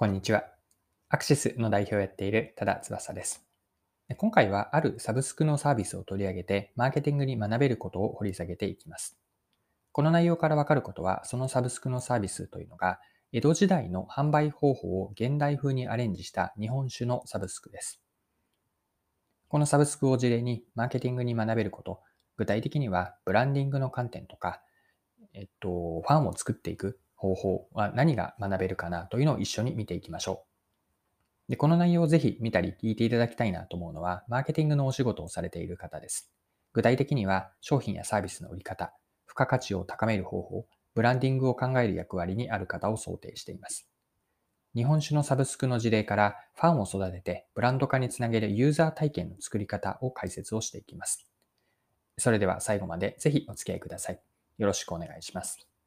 こんにちは。アクシスの代表をやっている多田翼です。今回はあるサブスクのサービスを取り上げて、マーケティングに学べることを掘り下げていきます。この内容からわかることは、そのサブスクのサービスというのが、江戸時代の販売方法を現代風にアレンジした日本酒のサブスクです。このサブスクを事例にマーケティングに学べること、具体的にはブランディングの観点とか、えっと、ファンを作っていく方法は何が学べるかなというのを一緒に見ていきましょう。で、この内容をぜひ見たり聞いていただきたいなと思うのは、マーケティングのお仕事をされている方です。具体的には、商品やサービスの売り方、付加価値を高める方法、ブランディングを考える役割にある方を想定しています。日本酒のサブスクの事例からファンを育ててブランド化につなげるユーザー体験の作り方を解説をしていきます。それでは最後までぜひお付き合いください。よろしくお願いします。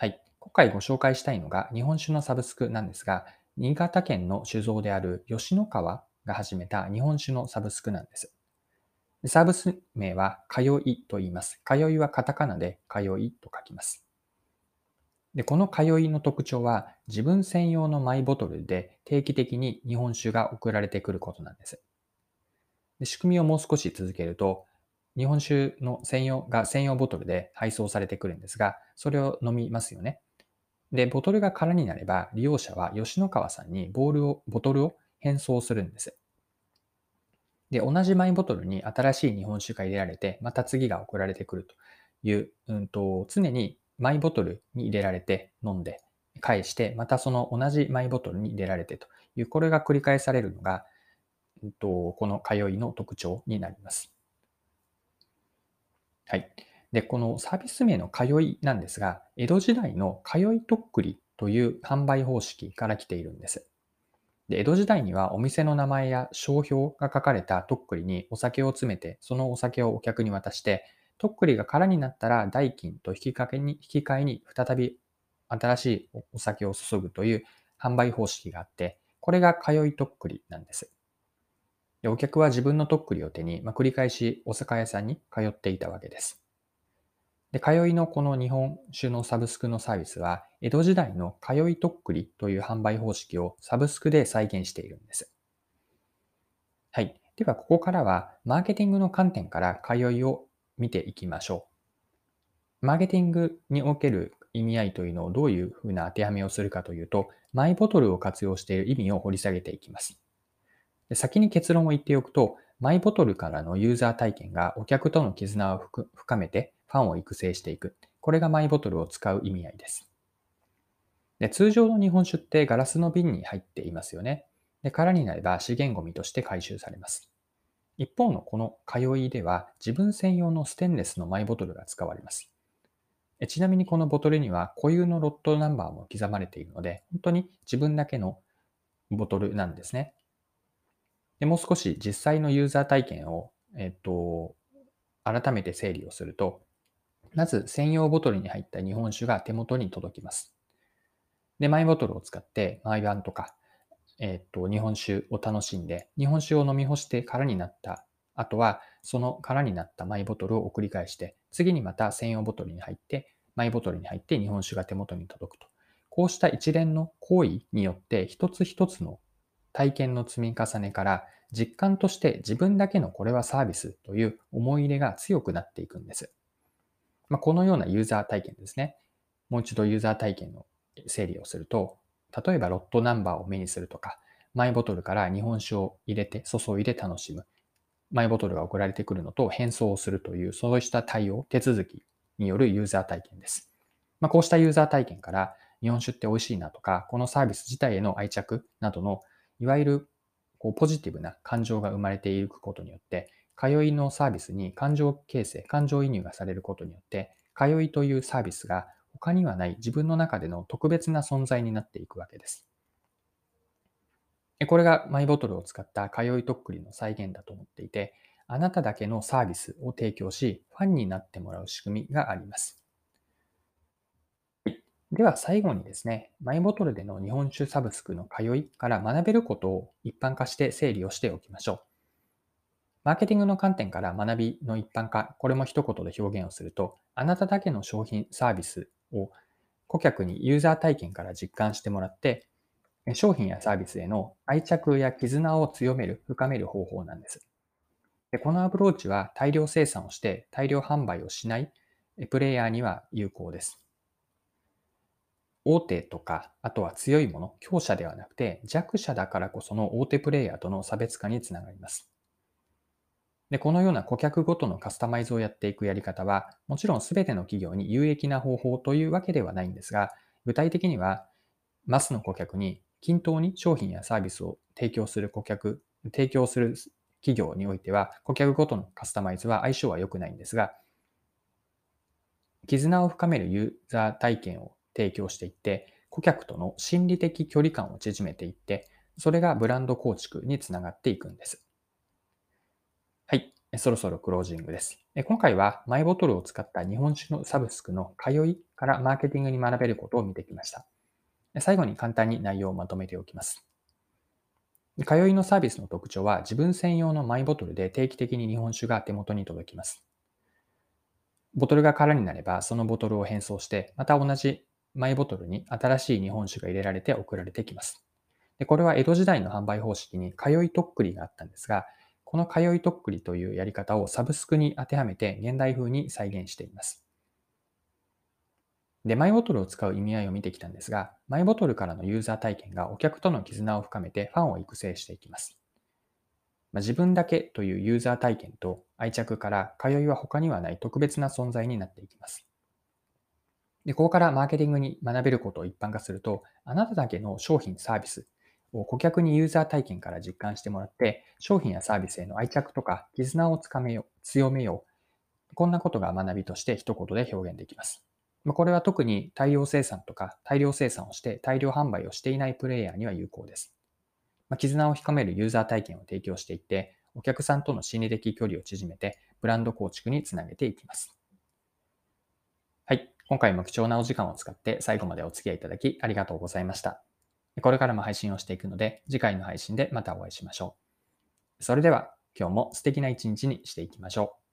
はい。今回ご紹介したいのが日本酒のサブスクなんですが、新潟県の酒造である吉野川が始めた日本酒のサブスクなんです。サービス名は、通いと言います。通いはカタカナで、通いと書きます。で、この通いの特徴は、自分専用のマイボトルで定期的に日本酒が送られてくることなんです。で仕組みをもう少し続けると、日本酒の専用が専用ボトルで配送されてくるんですが、それを飲みますよね。で、ボトルが空になれば、利用者は吉野川さんにボールを、ボトルを返送するんです。で、同じマイボトルに新しい日本酒が入れられて、また次が送られてくるという、うんと、常にマイボトルに入れられて飲んで、返して、またその同じマイボトルに入れられてという、これが繰り返されるのが、うんと、この通いの特徴になります。はい。で、このサービス名の通いなんですが、江戸時代の通いとっくりという販売方式から来ているんです。で江戸時代にはお店の名前や商標が書かれたとっくりにお酒を詰めて、そのお酒をお客に渡して、とっくりが空になったら代金と引き換えに引き換えに再び新しいお酒を注ぐという販売方式があって、これが通いとっくりなんです。でお客は自分のとっくりを手に、まあ、繰り返しお酒屋さんに通っていたわけです。で、通いのこの日本酒のサブスクのサービスは、江戸時代の通いとっくりという販売方式をサブスクで再現しているんです。はい。では、ここからは、マーケティングの観点から通いを見ていきましょう。マーケティングにおける意味合いというのをどういうふうな当てはめをするかというと、マイボトルを活用している意味を掘り下げていきます。先に結論を言っておくと、マイボトルからのユーザー体験がお客との絆を深めてファンを育成していく。これがマイボトルを使う意味合いです。で通常の日本酒ってガラスの瓶に入っていますよね。で空になれば資源ゴミとして回収されます。一方のこの通いでは自分専用のステンレスのマイボトルが使われます。ちなみにこのボトルには固有のロットナンバーも刻まれているので、本当に自分だけのボトルなんですね。でもう少し実際のユーザー体験を、えっと、改めて整理をすると、まず専用ボトルに入った日本酒が手元に届きます。で、マイボトルを使って毎晩とか、えっと、日本酒を楽しんで、日本酒を飲み干して空になった後は、その空になったマイボトルを送り返して、次にまた専用ボトルに入って、マイボトルに入って日本酒が手元に届くと。こうした一連の行為によって一つ一つの体験の積み重ねから実感として自分だけのこれはサービスという思い入れが強くなっていくんです。まあ、このようなユーザー体験ですね。もう一度ユーザー体験の整理をすると、例えばロットナンバーを目にするとか、マイボトルから日本酒を入れて注いで楽しむ。マイボトルが送られてくるのと変装をするという、そうした対応、手続きによるユーザー体験です。まあ、こうしたユーザー体験から、日本酒って美味しいなとか、このサービス自体への愛着などのいわゆるこうポジティブな感情が生まれていくことによって、通いのサービスに感情形成、感情移入がされることによって、通いというサービスが他にはない自分の中での特別な存在になっていくわけです。これがマイボトルを使った通いとっくりの再現だと思っていて、あなただけのサービスを提供し、ファンになってもらう仕組みがあります。では最後にですね、マイボトルでの日本酒サブスクの通いから学べることを一般化して整理をしておきましょう。マーケティングの観点から学びの一般化、これも一言で表現をすると、あなただけの商品、サービスを顧客にユーザー体験から実感してもらって、商品やサービスへの愛着や絆を強める、深める方法なんです。でこのアプローチは大量生産をして大量販売をしないプレイヤーには有効です。大手とか、あとは強いもの、強者ではなくて弱者だからこその大手プレイヤーとの差別化につながります。で、このような顧客ごとのカスタマイズをやっていくやり方は、もちろん全ての企業に有益な方法というわけではないんですが、具体的には、マスの顧客に均等に商品やサービスを提供する顧客、提供する企業においては、顧客ごとのカスタマイズは相性は良くないんですが、絆を深めるユーザー体験を提供していって、顧客との心理的距離感を縮めていって、それがブランド構築につながっていくんです。はい。そろそろクロージングです。今回はマイボトルを使った日本酒のサブスクの通いからマーケティングに学べることを見てきました。最後に簡単に内容をまとめておきます。通いのサービスの特徴は自分専用のマイボトルで定期的に日本酒が手元に届きます。ボトルが空になればそのボトルを変装してまた同じマイボトルに新しい日本酒が入れられて送られてきます。でこれは江戸時代の販売方式に通いとっくりがあったんですが、この通いとっくりというやり方をサブスクに当てはめて現代風に再現しています。で、マイボトルを使う意味合いを見てきたんですが、マイボトルからのユーザー体験がお客との絆を深めてファンを育成していきます。まあ、自分だけというユーザー体験と愛着から通いは他にはない特別な存在になっていきます。で、ここからマーケティングに学べることを一般化すると、あなただけの商品、サービスを顧客にユーザー体験から実感してもらって、商品やサービスへの愛着とか絆をつかめよう、強めよう。こんなことが学びとして一言で表現できます。これは特に大量生産とか大量生産をして大量販売をしていないプレイヤーには有効です。絆を深めるユーザー体験を提供していって、お客さんとの心理的距離を縮めて、ブランド構築につなげていきます。今回も貴重なお時間を使って最後までお付き合いいただきありがとうございました。これからも配信をしていくので、次回の配信でまたお会いしましょう。それでは、今日も素敵な一日にしていきましょう。